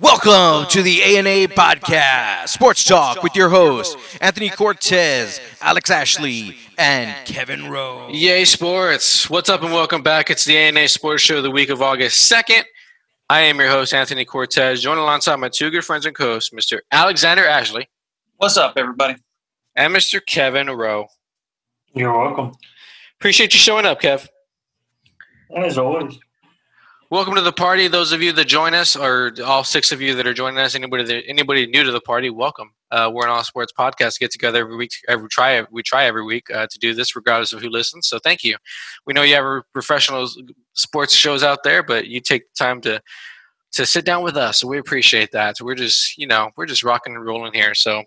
Welcome to the ANA Podcast, Sports Talk with your hosts, Anthony Cortez, Alex Ashley, and Kevin Rowe. Yay, sports. What's up and welcome back. It's the ANA Sports Show the week of August 2nd. I am your host, Anthony Cortez, joined alongside my two good friends and co hosts, Mr. Alexander Ashley. What's up, everybody? And Mr. Kevin Rowe. You're welcome. Appreciate you showing up, Kev. As always. Welcome to the party. Those of you that join us, or all six of you that are joining us, anybody that, anybody new to the party, welcome. Uh, we're an all sports podcast. Get together every week. Every try we try every week uh, to do this, regardless of who listens. So thank you. We know you have professional sports shows out there, but you take the time to to sit down with us. So we appreciate that. We're just you know we're just rocking and rolling here. So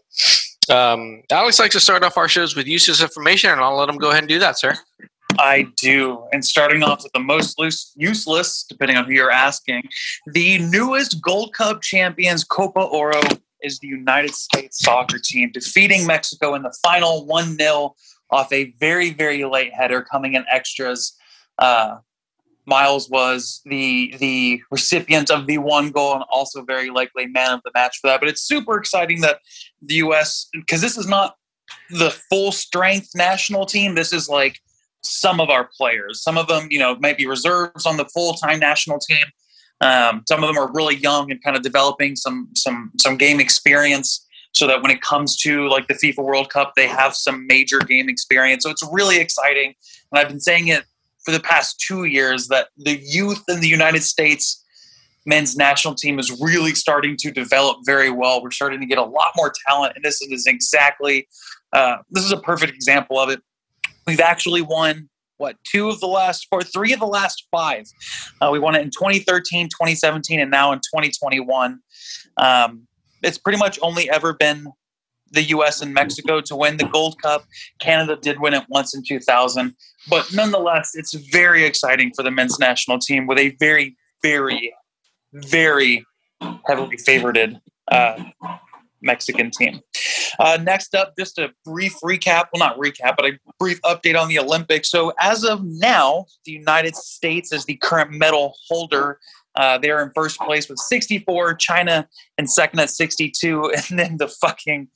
um, Alex likes to start off our shows with useless information, and I'll let him go ahead and do that, sir. I do. And starting off with the most loose, useless, depending on who you're asking, the newest Gold Cup champions, Copa Oro, is the United States soccer team, defeating Mexico in the final 1 0 off a very, very late header coming in extras. Uh, Miles was the the recipient of the one goal and also very likely man of the match for that. But it's super exciting that the U.S. because this is not the full strength national team. This is like some of our players. Some of them, you know, might be reserves on the full time national team. Um, some of them are really young and kind of developing some some some game experience, so that when it comes to like the FIFA World Cup, they have some major game experience. So it's really exciting, and I've been saying it for the past two years that the youth in the United States men's national team is really starting to develop very well. We're starting to get a lot more talent, and this is exactly uh, this is a perfect example of it. We've actually won what two of the last four, three of the last five. Uh, we won it in 2013, 2017, and now in 2021. Um, it's pretty much only ever been the U.S. and Mexico to win the Gold Cup. Canada did win it once in 2000, but nonetheless, it's very exciting for the men's national team with a very, very, very heavily favored uh, Mexican team. Uh, next up, just a brief recap. Well, not recap, but a brief update on the Olympics. So, as of now, the United States is the current medal holder. Uh, they're in first place with 64, China in second at 62, and then the fucking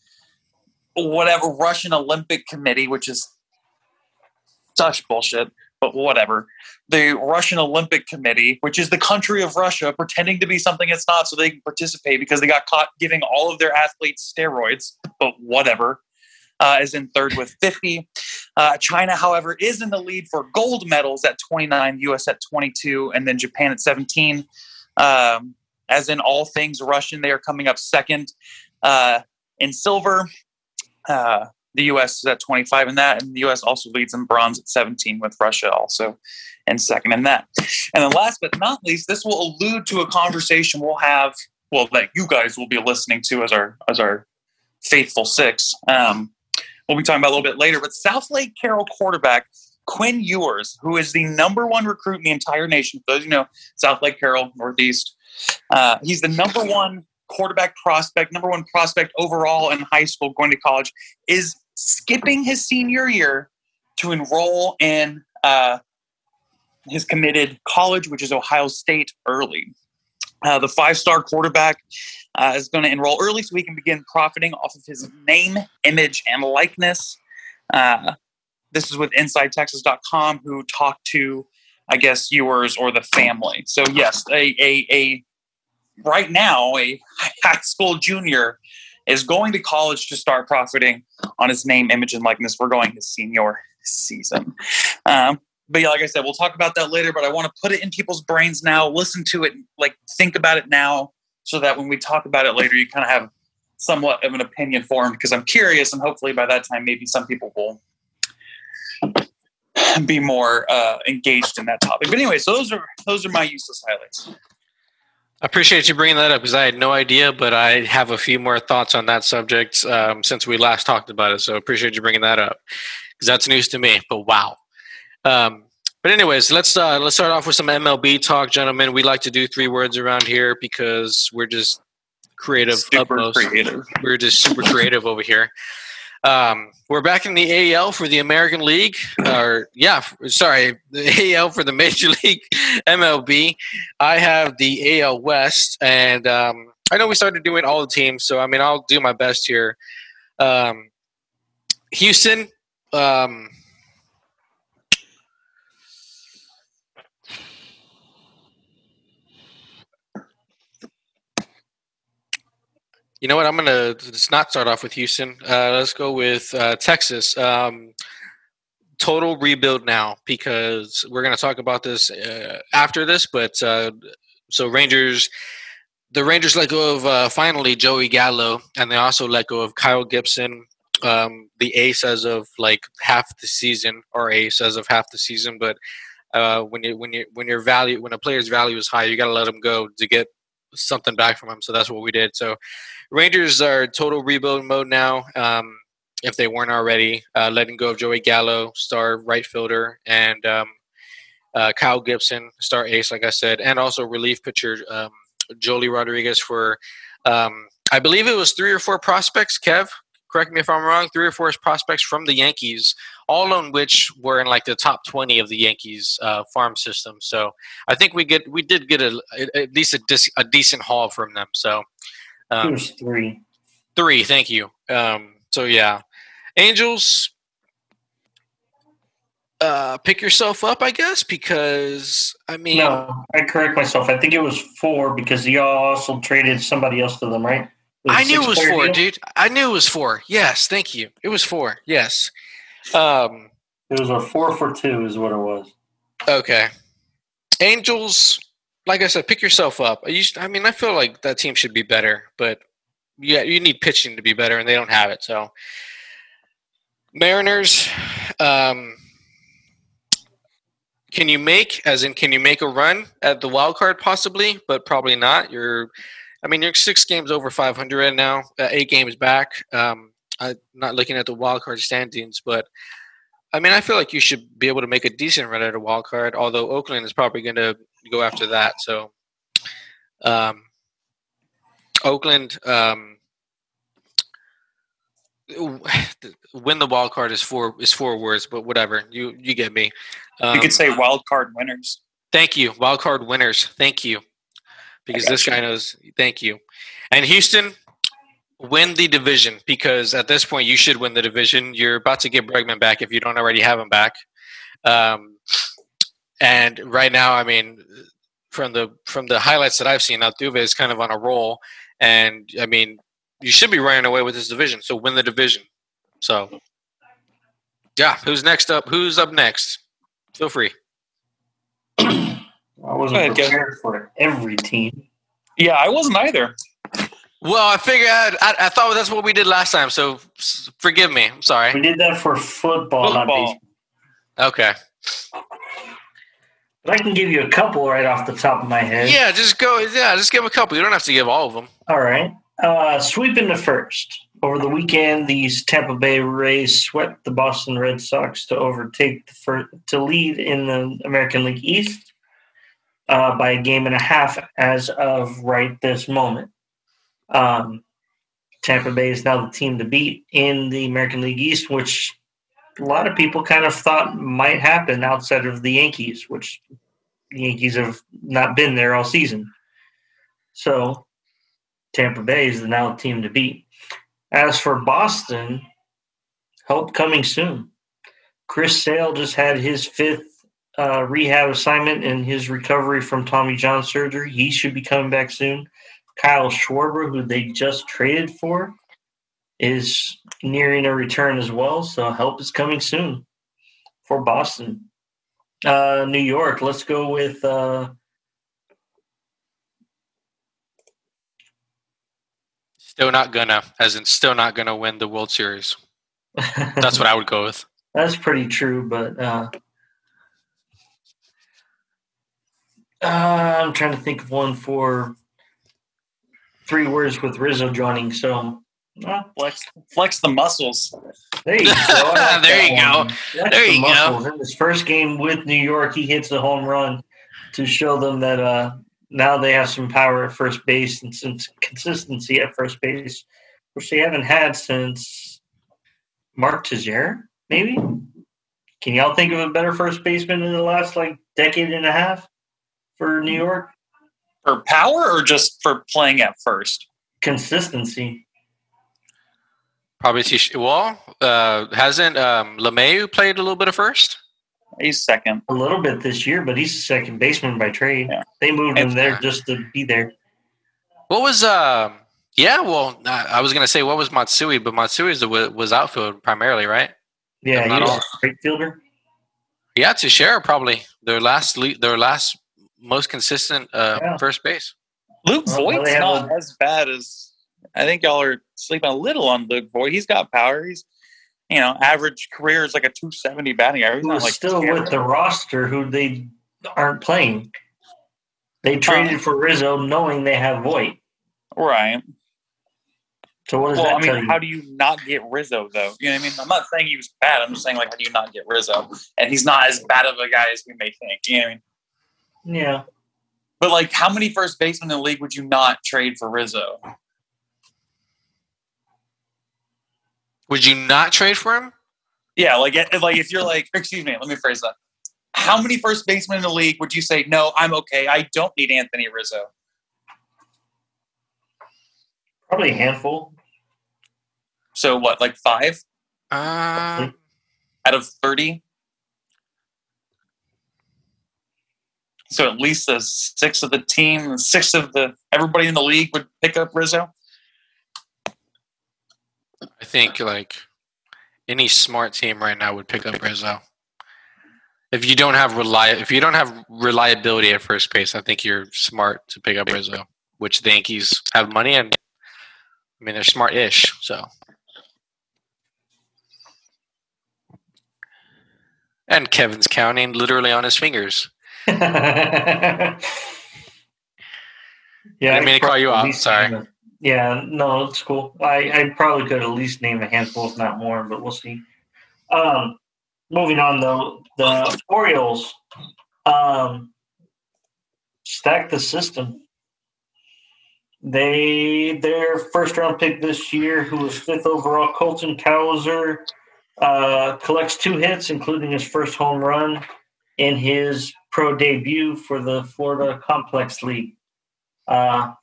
whatever Russian Olympic Committee, which is such bullshit, but whatever. The Russian Olympic Committee, which is the country of Russia, pretending to be something it's not so they can participate because they got caught giving all of their athletes steroids, but whatever, uh, is in third with 50. Uh, China, however, is in the lead for gold medals at 29, US at 22, and then Japan at 17. Um, as in all things Russian, they are coming up second. Uh, in silver, uh, the U.S. is at 25 in that, and the U.S. also leads in bronze at 17, with Russia also in second in that. And then last but not least, this will allude to a conversation we'll have, well, that you guys will be listening to as our as our faithful six. Um, we'll be talking about a little bit later. But Southlake Carroll quarterback Quinn Ewers, who is the number one recruit in the entire nation, for those you know, Southlake Carroll, Northeast. Uh, he's the number one quarterback prospect, number one prospect overall in high school going to college, is skipping his senior year to enroll in uh, his committed college, which is Ohio State, early. Uh, the five star quarterback uh, is going to enroll early so he can begin profiting off of his name, image, and likeness. Uh, this is with InsideTexas.com, who talked to, I guess, Ewers or the family. So, yes, a, a, a right now, a high school junior is going to college to start profiting on his name, image, and likeness. We're going his senior season. Um, but yeah, like I said, we'll talk about that later. But I want to put it in people's brains now. Listen to it, like think about it now, so that when we talk about it later, you kind of have somewhat of an opinion formed. Because I'm curious, and hopefully by that time, maybe some people will be more uh, engaged in that topic. But anyway, so those are those are my useless highlights. I appreciate you bringing that up because I had no idea, but I have a few more thoughts on that subject um, since we last talked about it. So appreciate you bringing that up because that's news to me. But wow. Um, but anyways, let's uh, let's start off with some MLB talk, gentlemen. We like to do three words around here because we're just creative. Super utmost. creative. We're just super creative over here. Um, we're back in the AL for the American League, or yeah, sorry, the AL for the Major League MLB. I have the AL West, and um, I know we started doing all the teams, so I mean, I'll do my best here. Um, Houston. Um, you know what? I'm gonna just not start off with Houston. Uh, let's go with uh, Texas. Um, total rebuild now because we're gonna talk about this uh, after this. But uh, so Rangers, the Rangers let go of uh, finally Joey Gallo, and they also let go of Kyle Gibson, um, the ace as of like half the season, or ace as of half the season. But uh, when you when you when your value when a player's value is high, you got to let him go to get something back from him. So that's what we did. So Rangers are total rebuild mode now. Um, if they weren't already, uh, letting go of Joey Gallo, star right fielder, and um, uh, Kyle Gibson, star ace, like I said, and also relief pitcher um, Joely Rodriguez for, um, I believe it was three or four prospects. Kev, correct me if I'm wrong. Three or four prospects from the Yankees, all on which were in like the top 20 of the Yankees uh, farm system. So I think we get we did get a, at least a, dis, a decent haul from them. So um, three. Three, thank you. Um, so yeah, Angels. Uh, pick yourself up, I guess, because I mean, no, I correct myself. I think it was four because y'all also traded somebody else to them, right? I knew it was four, deal? dude. I knew it was four. Yes, thank you. It was four. Yes. Um, it was a four for two, is what it was. Okay. Angels, like I said, pick yourself up. I used. I mean, I feel like that team should be better, but yeah, you need pitching to be better, and they don't have it. So, Mariners. Um, can you make, as in, can you make a run at the wild card possibly, but probably not? You're, I mean, you're six games over 500 right now, uh, eight games back. Um, I'm not looking at the wild card standings, but I mean, I feel like you should be able to make a decent run at a wild card. Although Oakland is probably going to go after that. So, um, Oakland, um, win the wild card is four is four words, but whatever. You you get me. Um, you could say wild card winners. Thank you, wild card winners. Thank you, because this you. guy knows. Thank you, and Houston win the division because at this point you should win the division. You're about to get Bregman back if you don't already have him back. Um, and right now, I mean, from the from the highlights that I've seen, Altuve is kind of on a roll, and I mean, you should be running away with this division. So win the division. So, yeah, who's next up? Who's up next? Feel free. I wasn't ahead, prepared for every team. Yeah, I wasn't either. Well, I figured I, I, I, thought that's what we did last time, so forgive me. I'm sorry. We did that for football, football. Okay. I can give you a couple right off the top of my head. Yeah, just go. Yeah, just give a couple. You don't have to give all of them. All right. Uh, sweeping the first. Over the weekend, these Tampa Bay Rays swept the Boston Red Sox to overtake the first, to lead in the American League East uh, by a game and a half as of right this moment. Um, Tampa Bay is now the team to beat in the American League East, which a lot of people kind of thought might happen outside of the Yankees, which Yankees have not been there all season. So Tampa Bay is the now team to beat. As for Boston, help coming soon. Chris Sale just had his fifth uh, rehab assignment in his recovery from Tommy John surgery. He should be coming back soon. Kyle Schwarber, who they just traded for, is nearing a return as well. So help is coming soon for Boston. Uh, New York, let's go with uh, Still not gonna, as in still not gonna win the World Series. That's what I would go with. That's pretty true, but uh, uh, I'm trying to think of one for three words with Rizzo joining. So flex, flex the muscles. There you go. Like there you go. there the you muscles. go. In his first game with New York, he hits a home run to show them that uh, now they have some power at first base and some consistency at first base, which they haven't had since Mark Teixeira, maybe. Can y'all think of a better first baseman in the last like decade and a half for New York? For power or just for playing at first? Consistency. Probably Tish. Well, uh, hasn't um, LeMahieu played a little bit of first? He's second. A little bit this year, but he's a second baseman by trade. Yeah. They moved him there just to be there. What was um? yeah, well, I I was gonna say what was Matsui, but Matsui is the- was outfield primarily, right? Yeah, Not he was all. a straight fielder. Yeah, Teixeira probably their last le- their last most consistent uh, Yeah. first base. Luke Well, Voit's they have not a- as bad as I think y'all are sleeping a little on Luke Voit. He's got power. He's you know average career is like a 270 batting average. He's not like still with the roster who they aren't playing. They traded for Rizzo knowing they have Voit. right. So what does Well, that I tell mean, you? how do you not get Rizzo though? You know what I mean? I'm not saying he was bad. I'm just saying like how do you not get Rizzo? And he's not as bad of a guy as we may think. You know what I mean? yeah. But like, how many first basemen in the league would you not trade for Rizzo? Would you not trade for him? Yeah, like if, like if you're like, excuse me, let me phrase that. How many first basemen in the league would you say, no, I'm okay. I don't need Anthony Rizzo? Probably a handful. So what, like five Uh, out of thirty? So at least the six of the team, six of the everybody in the league would pick up Rizzo. I think like any smart team right now would pick up Rizzo. If you don't have reli- if you don't have reliability at first base, I think you're smart to pick up Rizzo. Which the Yankees have money and I mean they're smart-ish. So and Kevin's counting literally on his fingers. yeah, didn't mean to call you out, sorry. Yeah, no, it's cool. I, I probably could at least name a handful, if not more, but we'll see. Um, moving on though, the Orioles um, stacked the system. They their first round pick this year, who was fifth overall, Colton Cowser, uh, collects two hits, including his first home run in his pro debut for the Florida Complex League. Uh,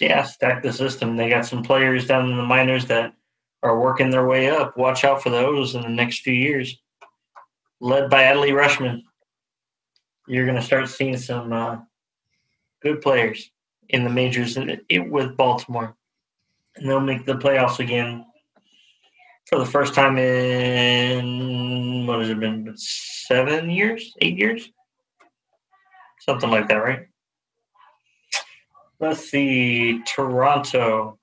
yeah, stack the system. They got some players down in the minors that are working their way up. Watch out for those in the next few years. Led by Adley Rutschman, you're going to start seeing some uh, good players in the majors with Baltimore, and they'll make the playoffs again for the first time in what has it been? Seven years, eight years, something like that, right? Let's see, Toronto.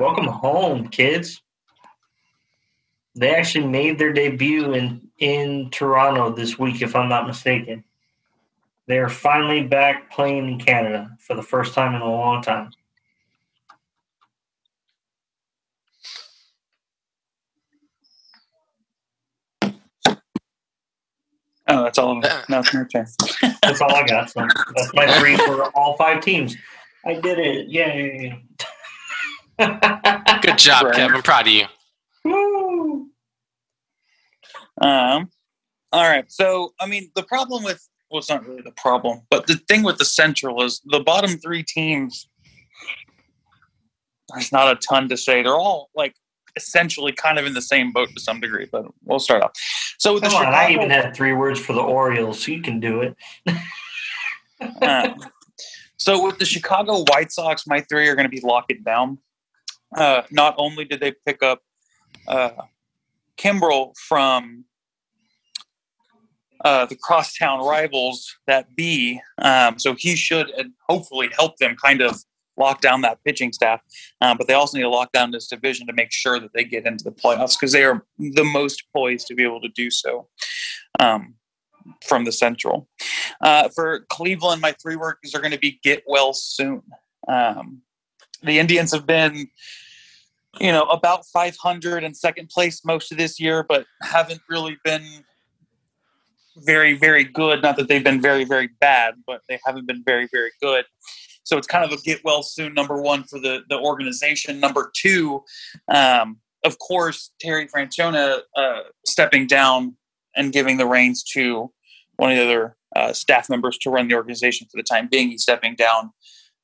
Welcome home, kids. They actually made their debut in, in Toronto this week, if I'm not mistaken. They are finally back playing in Canada for the first time in a long time. Oh, that's all. Of it. No, it's your turn. That's all I got. So that's my three for all five teams. I did it. Yay. Good job, Right. Kevin. I'm proud of you. Woo. Um, all right. So, I mean, the problem with well, it's not really the problem, but the thing with the Central is the bottom three teams. There's not a ton to say. They're all like essentially kind of in the same boat to some degree, but we'll start off. So with the on, Chicago, I even had three words for the Orioles, so you can do it. Uh, so with the Chicago White Sox, my three are going to be lock it down. Uh, not only did they pick up uh, Kimbrel from uh, the crosstown rivals that be, um, so he should and hopefully help them kind of lock down that pitching staff. Um, but they also need to lock down this division to make sure that they get into the playoffs because they are the most poised to be able to do so. Um, from the Central. Uh, for Cleveland, my three words are going to be get well soon. Um, the Indians have been, you know, about 500 in second place most of this year, but haven't really been very, very good. Not that they've been very, very bad, but they haven't been very, very good. So it's kind of a get well soon number one for the the organization. Number two, um, of course, Terry Francona uh, stepping down and giving the reins to one of the other uh, staff members to run the organization for the time being. He's stepping down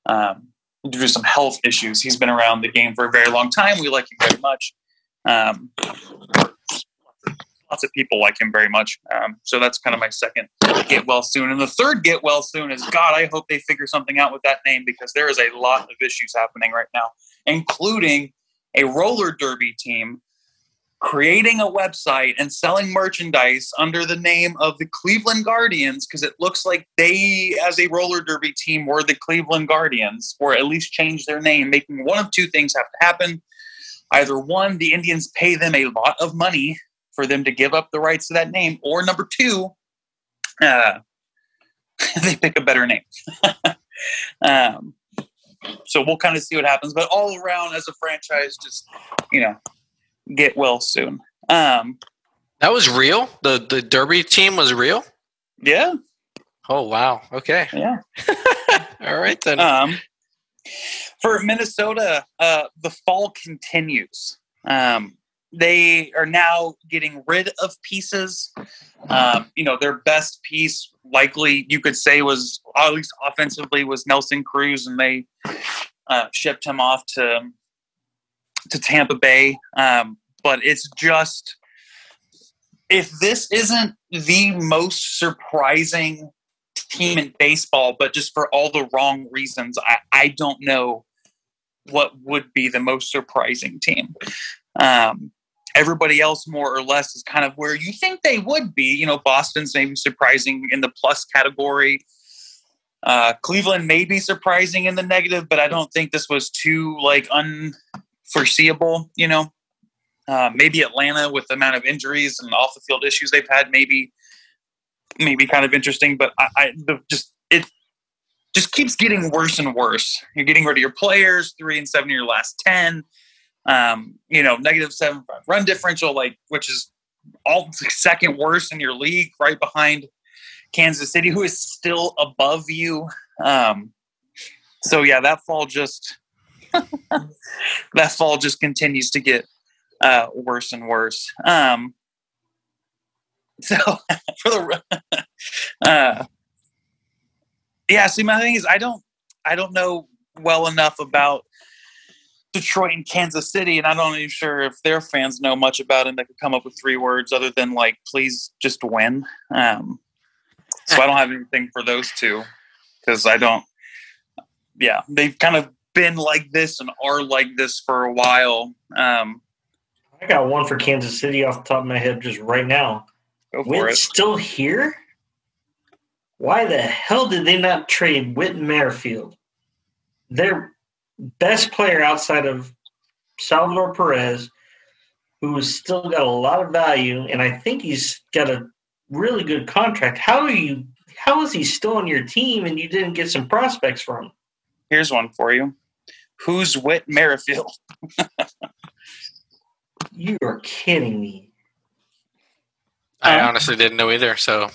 um, due to some health issues. He's been around the game for a very long time. We like him very much. Um, lots of people like him very much. Um, so that's kind of my second get well soon. And the third get well soon is God, I hope they figure something out with that name because there is a lot of issues happening right now, including a roller derby team creating a website and selling merchandise under the name of the Cleveland Guardians because it looks like they, as a roller derby team, were the Cleveland Guardians, or at least change their name, making one of two things have to happen. Either one, the Indians pay them a lot of money for them to give up the rights to that name, or number two, uh, they pick a better name. um, so we'll kind of see what happens. But all around, as a franchise, just you know, get well soon. Um, That was real. The the Derby team was real. yeah, Oh wow. Okay. yeah. All right then. Um, for Minnesota, uh, the fall continues. Um, they are now getting rid of pieces. Um, you know, their best piece, likely you could say, was at least offensively, was Nelson Cruz, and they uh, shipped him off to to Tampa Bay. Um, but it's just if this isn't the most surprising team in baseball, but just for all the wrong reasons, I, I don't know what would be the most surprising team. Um, everybody else, more or less, is kind of where you think they would be. You know, Boston's maybe surprising in the plus category. Uh, Cleveland may be surprising in the negative, but I don't think this was too like unforeseeable. You know, uh, maybe Atlanta with the amount of injuries and off the field issues they've had, maybe maybe kind of interesting, but I, I the, just it just keeps getting worse and worse. You're getting rid of your players, three and seven of your last ten. Um, you know, negative seven five run differential, like which is all second worst in your league, right behind Kansas City, who is still above you. Um, so yeah, that fall just that fall just continues to get uh, worse and worse. Um, so for the uh, yeah, see, my thing is, I don't, I don't know well enough about Detroit and Kansas City, and I don't even sure if their fans know much about it. That could come up with three words other than like, "Please just win." Um, so I don't have anything for those two because I don't. Yeah, they've kind of been like this and are like this for a while. Um, I got one for Kansas City off the top of my head just right now. go Whit's still here? Why the hell did they not trade Whit Merrifield? Their best player outside of Salvador Perez, who's still got a lot of value, and I think he's got a really good contract. How are you? How is he still on your team and you didn't get some prospects from him? Here's one for you. Who's Whit Merrifield? You are kidding me. I um, honestly didn't know either. So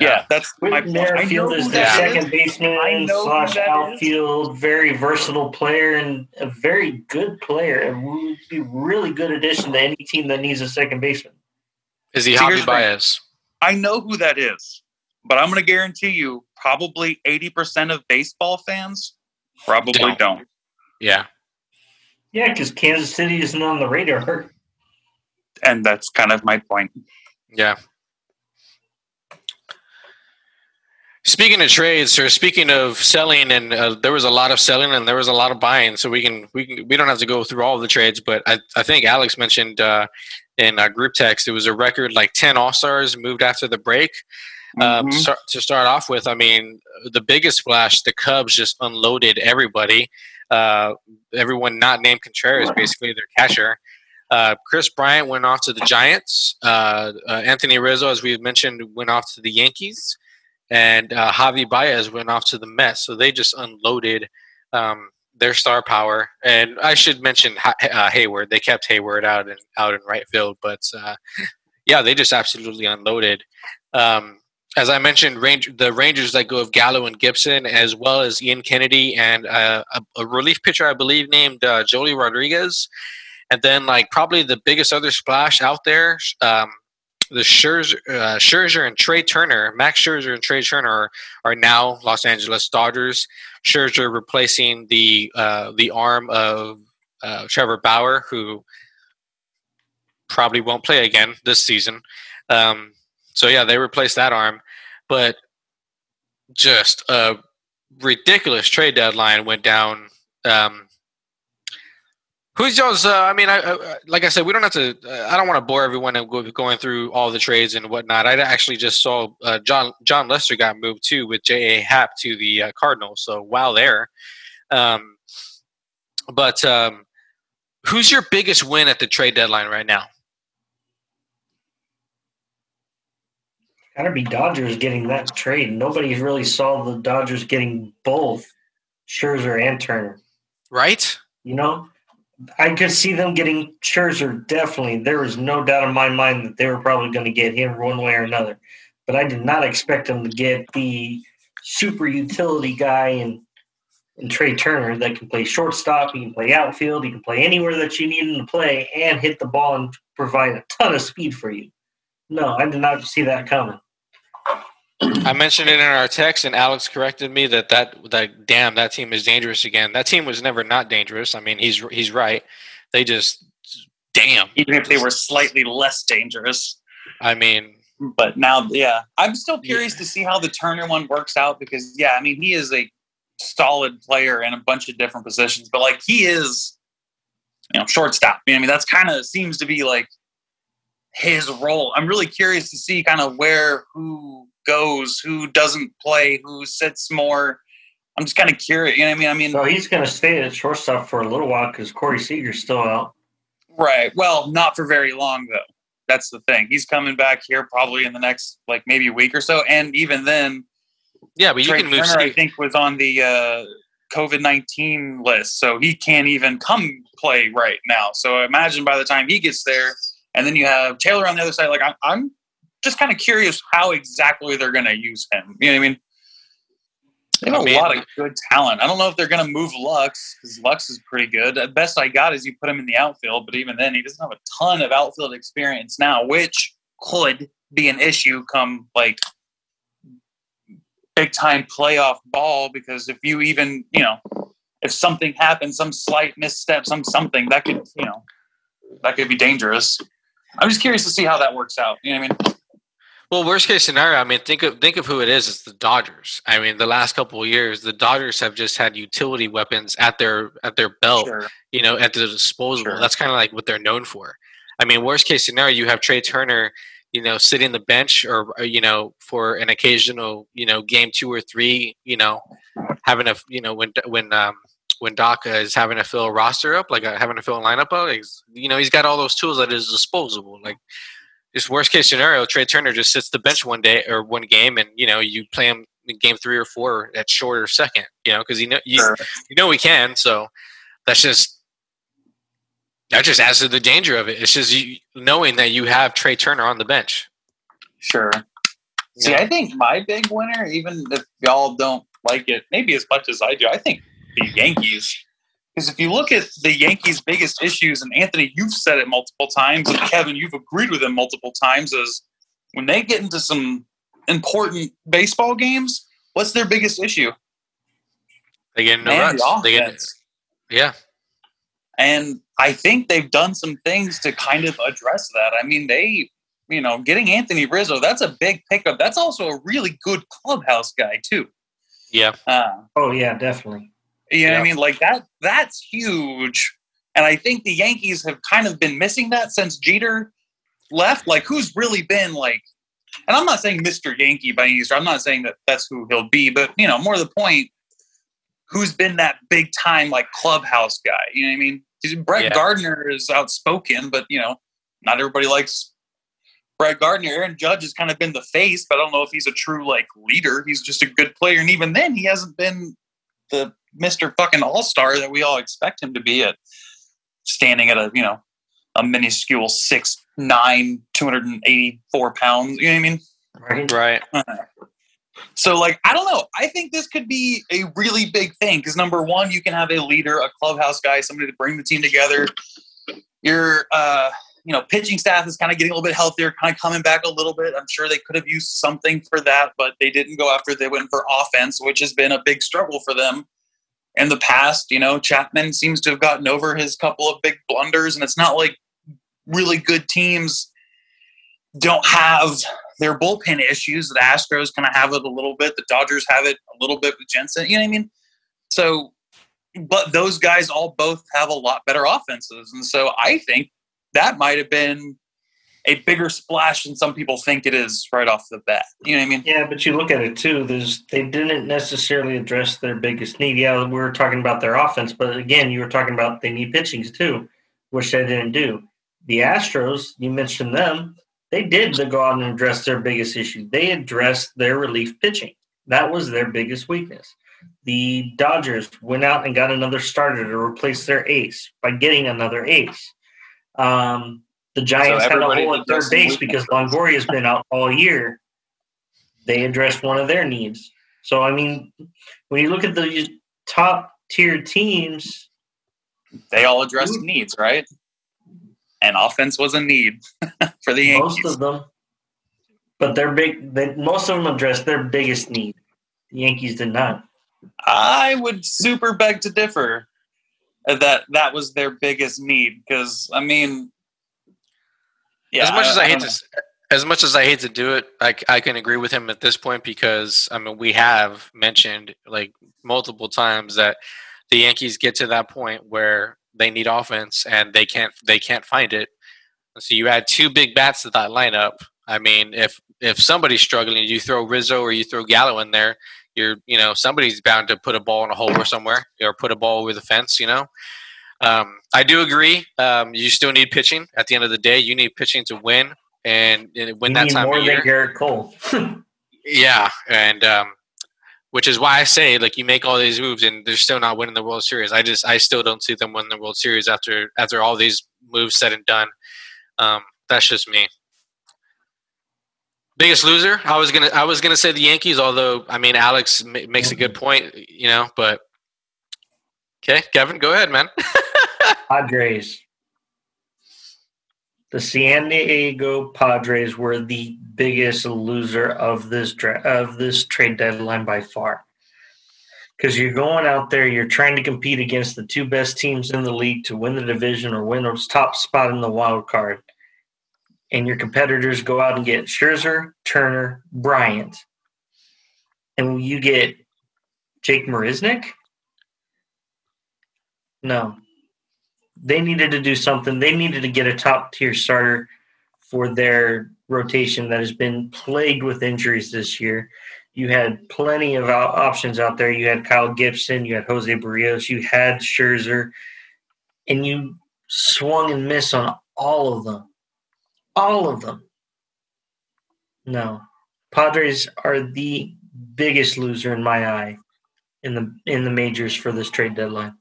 Yeah, that's my Whit point. I know Merrifield is the that is. second baseman I know who slash that is. outfield, very versatile player and a very good player. And would be really good addition to any team that needs a second baseman. is he So Javi here's the thing. Baez? I know who that is, but I'm going to guarantee you probably 80% of baseball fans probably Don't. don't. Yeah. Yeah, because Kansas City isn't on the radar. And that's kind of my point. Yeah. Speaking of trades, or speaking of selling, and uh, there was a lot of selling and there was a lot of buying. So we can we can we don't have to go through all of the trades, but I, I think Alex mentioned uh, in our group text it was a record like ten All Stars moved after the break. Um, Mhm. start, to start off with, I mean, the biggest splash, the Cubs just unloaded everybody. Uh, everyone not named Contreras, basically their catcher. Uh, Kris Bryant went off to the Giants. Uh, uh, Anthony Rizzo, as we had mentioned, went off to the Yankees, and uh, Javi Baez went off to the Mets. So they just unloaded um, their star power. And I should mention uh, Heyward. They kept Heyward out in out in right field, but uh, yeah, they just absolutely unloaded. Um, as I mentioned, Range, the Rangers let go of Gallo and Gibson, as well as Ian Kennedy and uh, a, a relief pitcher, I believe, named uh, Joely Rodriguez. And then, like, probably the biggest other splash out there, um, the Scherzer, uh, Scherzer and Trea Turner, Max Scherzer and Trea Turner are, are now Los Angeles Dodgers. Scherzer replacing the uh, the arm of uh, Trevor Bauer, who probably won't play again this season. Um, so yeah, they replaced that arm, but just a ridiculous trade deadline went down. Um, Who's y'all's? Uh, I mean, I, I, like I said, we don't have to. Uh, I don't want to bore everyone and go, going through all the trades and whatnot. I actually just saw uh, John Jon Lester got moved too with J. A. Happ to the uh, Cardinals. So wow, there. Um, but um, who's your biggest win at the trade deadline right now? Gotta be Dodgers getting that trade. Nobody really saw the Dodgers getting both Scherzer and Turner. Right. You know, I could see them getting Scherzer. Definitely, there was no doubt in my mind that they were probably going to get him one way or another. But I did not expect them to get the super utility guy and and Trea Turner that can play shortstop, he can play outfield, he can play anywhere that you need him to play, and hit the ball and provide a ton of speed for you. No, I did not see that coming. I mentioned it in our text, and Alex corrected me that that that damn that team is dangerous again. That team was never not dangerous. I mean, he's he's right. They just damn. Even if they were slightly less dangerous. I mean, but now, yeah, I'm still curious yeah. to see how the Turner one works out because, yeah, I mean, he is a solid player in a bunch of different positions, but like he is, you know, shortstop. I mean, that's kind of seems to be like his role. I'm really curious to see kind of where who goes, who doesn't play, who sits more. I'm just kind of curious. You know what I mean? I mean, so he's going to stay at shortstop for a little while because Corey Seager's still out. Right. Well, not for very long though. That's the thing. He's coming back here probably in the next like maybe a week or so, and even then, yeah. But you Trea can move. Turner, I think was on the uh, COVID nineteen list, so he can't even come play right now. So imagine by the time he gets there, and then you have Taylor on the other side. Like I'm, I'm just kind of curious how exactly they're going to use him. You know what I mean? They have I mean, a lot of good talent. I don't know if they're going to move Lux because Lux is pretty good. The best I got is you put him in the outfield, but even then, he doesn't have a ton of outfield experience now, which could be an issue come like big time playoff ball. Because if you even, you know, if something happens, some slight misstep, some something that could, you know, that could be dangerous. I'm just curious to see how that works out. You know what I mean? Well, worst case scenario, I mean, think of think of who it is. It's the Dodgers. I mean, the last couple of years, the Dodgers have just had utility weapons at their at their belt, sure. you know, at their disposal. Sure. That's kind of like what they're known for. I mean, worst case scenario, you have Trea Turner, you know, sitting the bench or, you know for an occasional, you know, game two or three, you know, having a you know when when um, when Doc is having to fill a roster up, like uh, having to fill a lineup up, you know, he's got all those tools at his disposal, like just worst case scenario, Trea Turner just sits the bench one day or one game, and you know you play him in game three or four at short or second, you know, because you know you, sure. you know we can. So that's just that just adds to the danger of it. It's just you, knowing that you have Trea Turner on the bench. Sure. See, I think my big winner, even if y'all don't like it, maybe as much as I do, I think the Yankees because if you look at the Yankees' biggest issues, and Anthony, you've said it multiple times, and Kevin, you've agreed with him multiple times, is when they get into some important baseball games, what's their biggest issue? They get no runs. The they get, yeah. And I think they've done some things to kind of address that. I mean, they, you know, getting Anthony Rizzo, that's a big pickup. That's also a really good clubhouse guy, too. Yeah. Uh, oh, yeah, definitely. You know yeah. what I mean? Like that that's huge. And I think the Yankees have kind of been missing that since Jeter left. Like who's really been like and I'm not saying Mr. Yankee by any stretch. I'm not saying that that's who he'll be, but you know, more the point, who's been that big time like clubhouse guy? You know what I mean? Brett yeah. Gardner is outspoken, but you know, not everybody likes Brett Gardner. Aaron Judge has kind of been the face, but I don't know if he's a true like leader. He's just a good player, and even then, he hasn't been the Mr. fucking All Star that we all expect him to be at standing at a, you know, a minuscule six nine, two hundred and eighty four pounds. You know what I mean? Right. Right. So, like, I don't know. I think this could be a really big thing because number one, you can have a leader, a clubhouse guy, somebody to bring the team together. You're, uh, you know, pitching staff is kind of getting a little bit healthier, kind of coming back a little bit. I'm sure they could have used something for that, but they didn't go after. They went for offense, which has been a big struggle for them in the past. You know, Chapman seems to have gotten over his couple of big blunders, and it's not like really good teams don't have their bullpen issues. The Astros kind of have it a little bit. The Dodgers have it a little bit with Jansen. You know what I mean? So, but those guys all both have a lot better offenses, and so I think that might have been a bigger splash than some people think it is right off the bat. You know what I mean? Yeah, but you look at it too. There's they didn't necessarily address their biggest need. Yeah, we were talking about their offense, but again, you were talking about they need pitchings too, which they didn't do. The Astros, you mentioned them. They did go out and address their biggest issue. They addressed their relief pitching. That was their biggest weakness. The Dodgers went out and got another starter to replace their ace by getting another ace. Um, the Giants So had a hole at third base because Longoria has been out all year. They addressed one of their needs. So I mean, when you look at the top tier teams, They all addressed needs, right? And offense was a need for the Yankees. most of them, but their big, they, most of them addressed their biggest need. The Yankees did not. I would super beg to differ that that was their biggest need because I mean, yeah, as much as I, hate to, as much as I hate to do it, I, I can agree with him at this point because I mean we have mentioned like multiple times that the Yankees get to that point where they need offense and they can't they can't find it. So you add two big bats to that lineup. I mean, if if somebody's struggling, you throw Rizzo or you throw Gallo in there. You're you know somebody's bound to put a ball in a hole or somewhere or put a ball over the fence. You know. Um, I do agree. Um, you still need pitching. At the end of the day, you need pitching to win and, and win You that time more of than. Gerrit Cole. Yeah, and um, which is why I say like you make all these moves and they're still not winning the World Series. I just I still don't see them winning the World Series after after all these moves said and done. Um, that's just me. Biggest loser? I was gonna I was gonna say the Yankees. Although I mean Alex ma- makes a good point, you know. But okay, Kevin, go ahead, man. Padres. The San Diego Padres were the biggest loser of this dra- of this trade deadline by far. Because you're going out there, you're trying to compete against the two best teams in the league to win the division or win a top spot in the wild card, and your competitors go out and get Scherzer, Turner, Bryant, and you get Jake Marisnick. No, they needed to do something. They needed to get a top tier starter for their rotation that has been plagued with injuries this year. You had plenty of options out there. You had Kyle Gibson, you had Jose Berrios, you had Scherzer, and you swung and missed on all of them. All of them. No. Padres are the biggest loser in my eye in the in the majors for this trade deadline.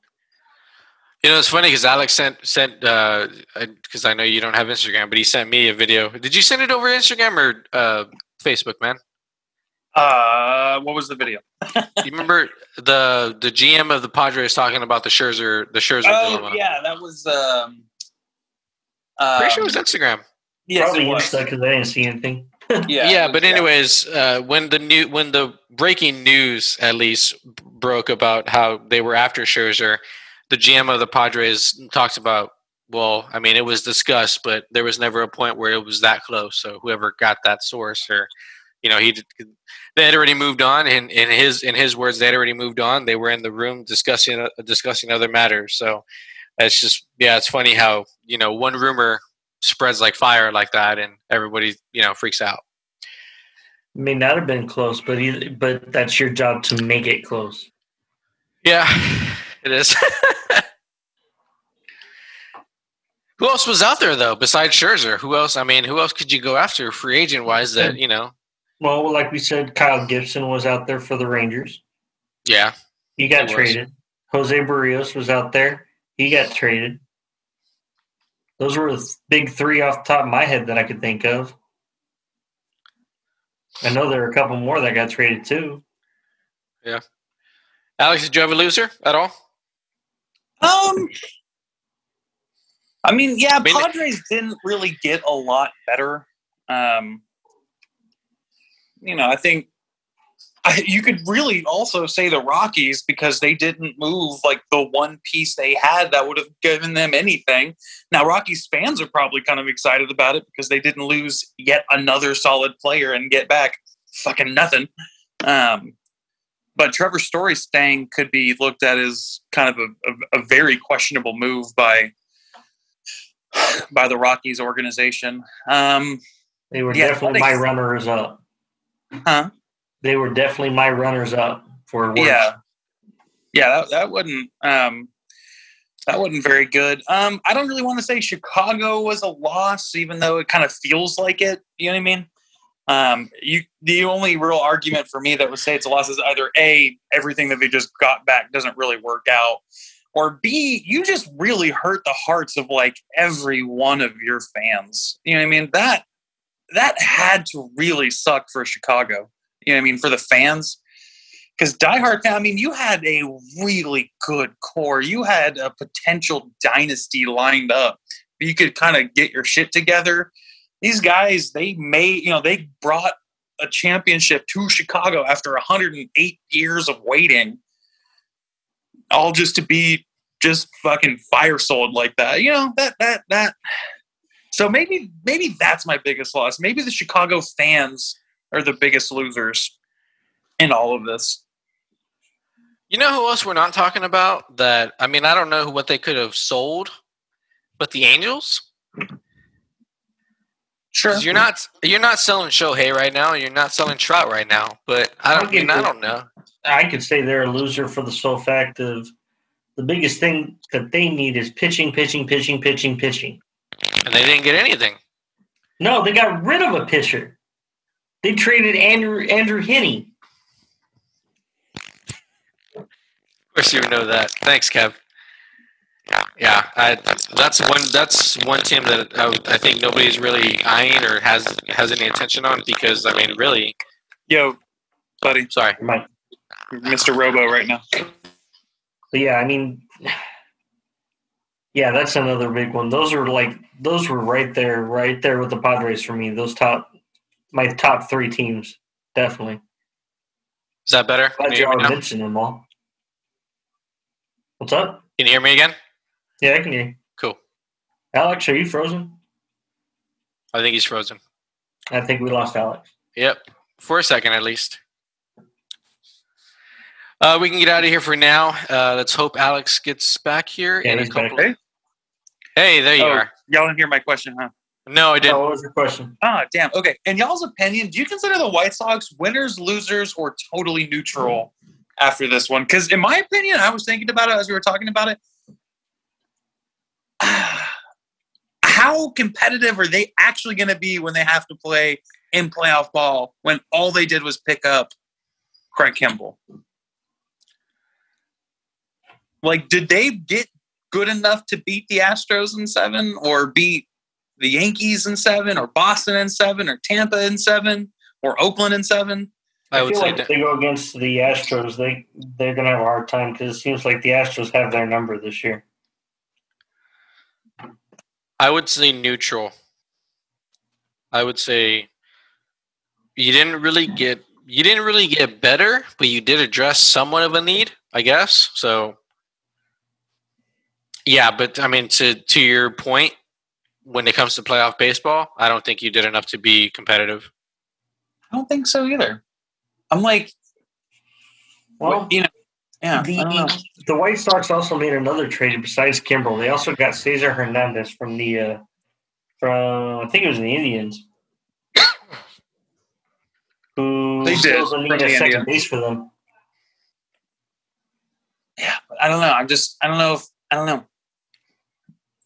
You know, it's funny because Alex sent sent because I know you don't have Instagram, but he sent me a video. Did you send it over Instagram or uh, Facebook, man? Uh, what was the video? You remember the the GM of the Padres talking about the Scherzer the Scherzer Oh dilemma? yeah, that was. Um, uh Pretty sure it um, was Instagram. yes, Probably it was. Insta because I didn't see anything. Yeah, Yeah, it but was- anyways, uh, when the new when the breaking news at least broke about how they were after Scherzer, the GM of the Padres talks about. Well, I mean, it was discussed, but there was never a point where it was that close. So whoever got that source, or you know, he did, they had already moved on. And in his in his words, they had already moved on. They were in the room discussing uh, discussing other matters. So it's just yeah, it's funny how you know one rumor spreads like fire like that, and everybody you know freaks out. May not have been close, but either, but that's your job to make it close. Yeah, it is. who else was out there though besides Scherzer? Who else? I mean, who else could you go after free agent wise? That you know, Well, like we said, Kyle Gibson was out there for the Rangers. yeah, He got He was. traded. Jose Berrios was out there. He got traded. Those were the big three off the top of my head that I could think of. I know there are a couple more that got traded too. Yeah. Alex, did you have a loser at all? Um, I mean, yeah, I mean- Padres didn't really get a lot better. Um, you know, I think I, you could really also say the Rockies because they didn't move like the one piece they had that would have given them anything. Now, Rockies fans are probably kind of excited about it because they didn't lose yet another solid player and get back fucking nothing. Um, but Trevor Story staying could be looked at as kind of a, a, a very questionable move by by the Rockies organization. Um, They were Yeah, definitely my runners up. Huh? They were definitely my runners up for worst. yeah, yeah, that, that wouldn't um, that wasn't very good. Um, I don't really want to say Chicago was a loss, even though it kind of feels like it. You know what I mean? Um, you the only real argument for me that would say it's a loss is either a everything that they just got back doesn't really work out, or b you just really hurt the hearts of like every one of your fans. You know what I mean? That that had to really suck for Chicago. You know what I mean? For the fans. Because diehard fan, I mean, you had a really good core. You had a potential dynasty lined up. You could kind of get your shit together. These guys, they made, you know, they brought a championship to Chicago after 108 years of waiting, all just to be just fucking fire sold like that. You know, that, that, that. So maybe, maybe that's my biggest loss. Maybe the Chicago fans are the biggest losers in all of this. You know who else we're not talking about? That I mean, I don't know what they could have sold, but the Angels. Sure. 'Cause You're not you're not selling Shohei right now. You're not selling Trout right now. But I don't. I mean, I don't know. I could say they're a loser for the sole fact of the biggest thing that they need is pitching, pitching, pitching, pitching, pitching. And they didn't get anything. No, they got rid of a pitcher. They traded Andrew Andrew Heaney. Of course, you know that. Thanks, Kev. Yeah, I, that's one. That's one team that I, I think nobody's really eyeing or has has any attention on because I mean, really, Yo, buddy, sorry. Mike. Mr. Robo right now. But yeah, I mean, yeah, that's another big one. Those are like those were right there, right there with the Padres for me. Those top, my top three teams, definitely. Is that better? Glad you hear y'all me mentioned them all. What's up? Can you hear me again? Yeah, I can hear you. Cool. Alex, are you frozen? I think he's frozen. I think we lost Alex. Yep, for a second at least. Uh, we can get out of here for now. Uh, let's hope Alex gets back here Yeah, in a he's back. couple. Hey, there you Oh. are. Y'all didn't hear my question, huh? No, I Oh, didn't. what was your question? Ah, damn. Okay. In y'all's opinion, do you consider the White Sox winners, losers, or totally neutral after this one? Because in my opinion, I was thinking about it as we were talking about it. How competitive are they actually going to be when they have to play in playoff ball when all they did was pick up Craig Kimbrel? Like, did they get good enough to beat the Astros in seven or beat the Yankees in seven or Boston in seven or Tampa in seven or Oakland in seven? I I, would feel say like that. if they go against the Astros, they they're gonna have a hard time because it seems like the Astros have their number this year. I would say neutral. I would say you didn't really get you didn't really get better, but you did address somewhat of a need, I guess. So yeah, but I mean to to your point, when it comes to playoff baseball, I don't think you did enough to be competitive. I don't think so either. I'm like, Well, you know, yeah, I don't the the White Sox also made another trade besides Kimbrel. They also got Cesar Hernandez from the uh, from I think it was the Indians. Who They did, fills a need from at second Indians. base for them. yeah, I don't know. I'm just, I don't know if, I don't know.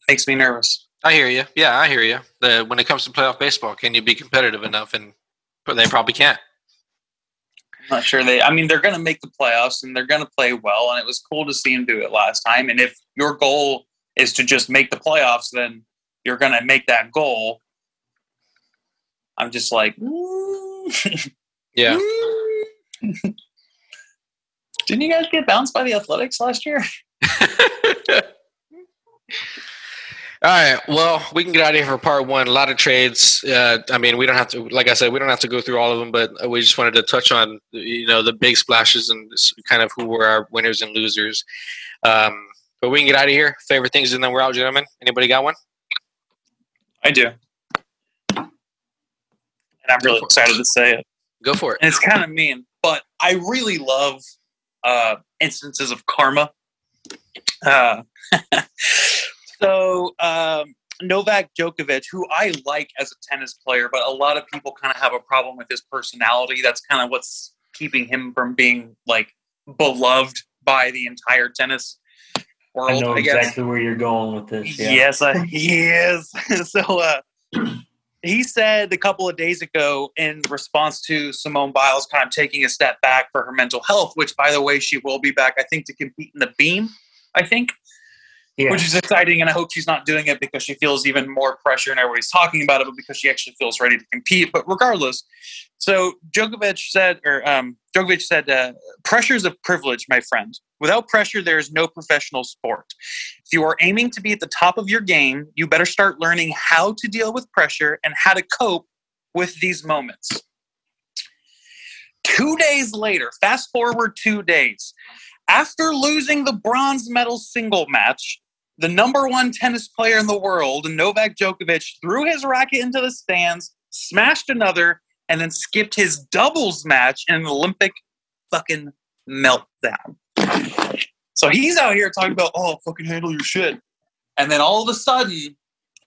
Makes me nervous. I hear you. Yeah, I hear you. The when it comes to playoff baseball, can you be competitive enough? And but they probably can't. I'm not sure they. I mean, they're going to make the playoffs and they're going to play well, and it was cool to see them do it last time. And if your goal is to just make the playoffs, then you're going to make that goal. I'm just like. Yeah. Didn't you guys get bounced by the Athletics last year? All right. Well, we can get out of here for part one. A lot of trades. Uh, I mean, we don't have to, like I said, we don't have to go through all of them, but we just wanted to touch on, you know, the big splashes and kind of who were our winners and losers. Um, but we can get out of here. Favorite things, and then we're out, gentlemen. Anybody got one? I do. And I'm really excited to say it. Go for it. And it's kind of mean, but I really love uh, instances of karma. Uh, so um, Novak Djokovic, who I like as a tennis player, but a lot of people kind of have a problem with his personality. That's kind of what's keeping him from being like beloved by the entire tennis world. I know I exactly where you're going with this. Yeah. Yes, I, he is. so uh, he said a couple of days ago in response to Simone Biles kind of taking a step back for her mental health, which, by the way, she will be back, I think, to compete in the beam, I think, Yeah. which is exciting. And I hope she's not doing it because she feels even more pressure and everybody's talking about it, but because she actually feels ready to compete. But regardless, so Djokovic said, or um, Djokovic said, uh, pressure is a privilege, my friend. Without pressure, there is no professional sport. If you are aiming to be at the top of your game, you better start learning how to deal with pressure and how to cope with these moments. Two days later, fast forward two days, after losing the bronze medal single match, the number one tennis player in the world, Novak Djokovic, threw his racket into the stands, smashed another, and then skipped his doubles match in an Olympic fucking meltdown. So he's out here talking about, oh, fucking handle your shit. And then all of a sudden,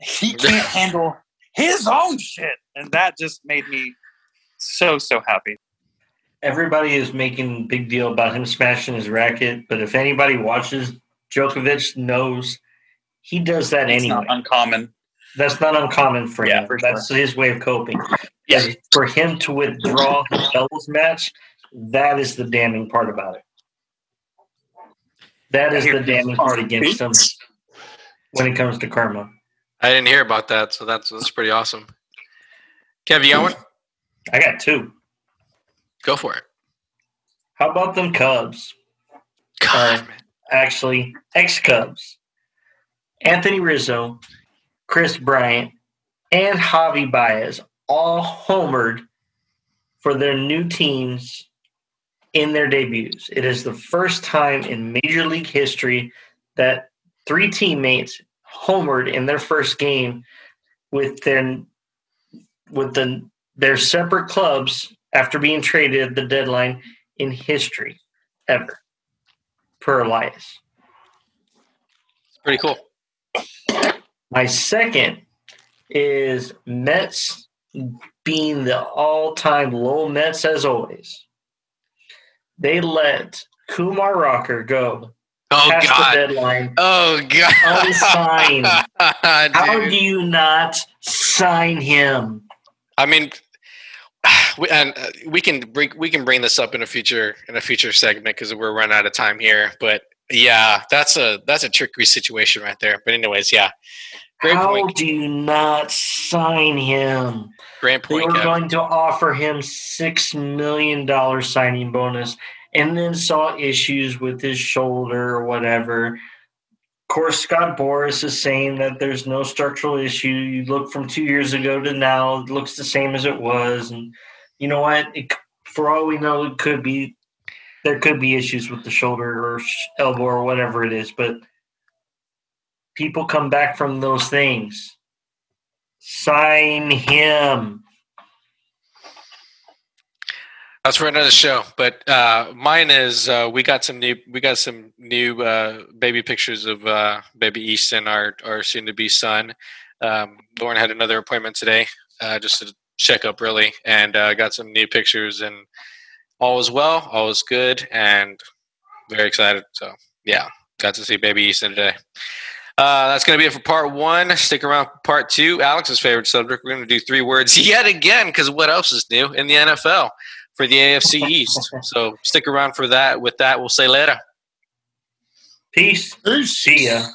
he can't handle his own shit. And that just made me so, so happy. Everybody is making a big deal about him smashing his racket, but if anybody watches Djokovic knows he does that It's anyway. not uncommon. That's not uncommon for Yeah, him. for sure. That's his way of coping. Yeah. For him to withdraw his doubles match, that is the damning part about it. That is the damning part against him when it comes to karma. I didn't hear about that, so that's that's pretty awesome. Kev, you got one? I got two. Go for it. How about them Cubs? God, Uh, man. Actually, ex Cubs. Anthony Rizzo, Kris Bryant, and Javi Baez all homered for their new teams in their debuts. It is the first time in Major League history that three teammates homered in their first game with their with the their separate clubs after being traded at the deadline in history ever per Elias. It's pretty cool. My second is Mets being the all-time low Mets as always. They let Kumar Rocker go Oh past God. the deadline. Oh God. Unsigned. How do you not sign him? I mean, we, and uh, we can bring we can bring this up in a future in a future segment because we're running out of time here. But yeah, that's a that's a tricky situation right there. But anyways, yeah, great How point. do you not sign him? Great They were Kev. going to offer him six million dollar signing bonus, and then saw issues with his shoulder or whatever. Of course, Scott Boras is saying that there's no structural issue. You look from two years ago to now, it looks the same as it was, and you know what? It, for all we know, it could be there could be issues with the shoulder or elbow or whatever it is, but people come back from those things. Sign him. That's for another show. But uh, mine is uh, we got some new we got some new uh, baby pictures of uh, baby Easton, our our soon to be son. Um, Lauren had another appointment today, uh, just to check up really, and uh, got some new pictures, and all was well, all was good, and very excited. So yeah, got to see baby Easton today. Uh, that's going to be it for part one. Stick around for part two. Alex's favorite subject. We're going to do three words yet again because what else is new in the NFL? for the AFC East. So stick around for that. With that, we'll say later. Peace. See ya.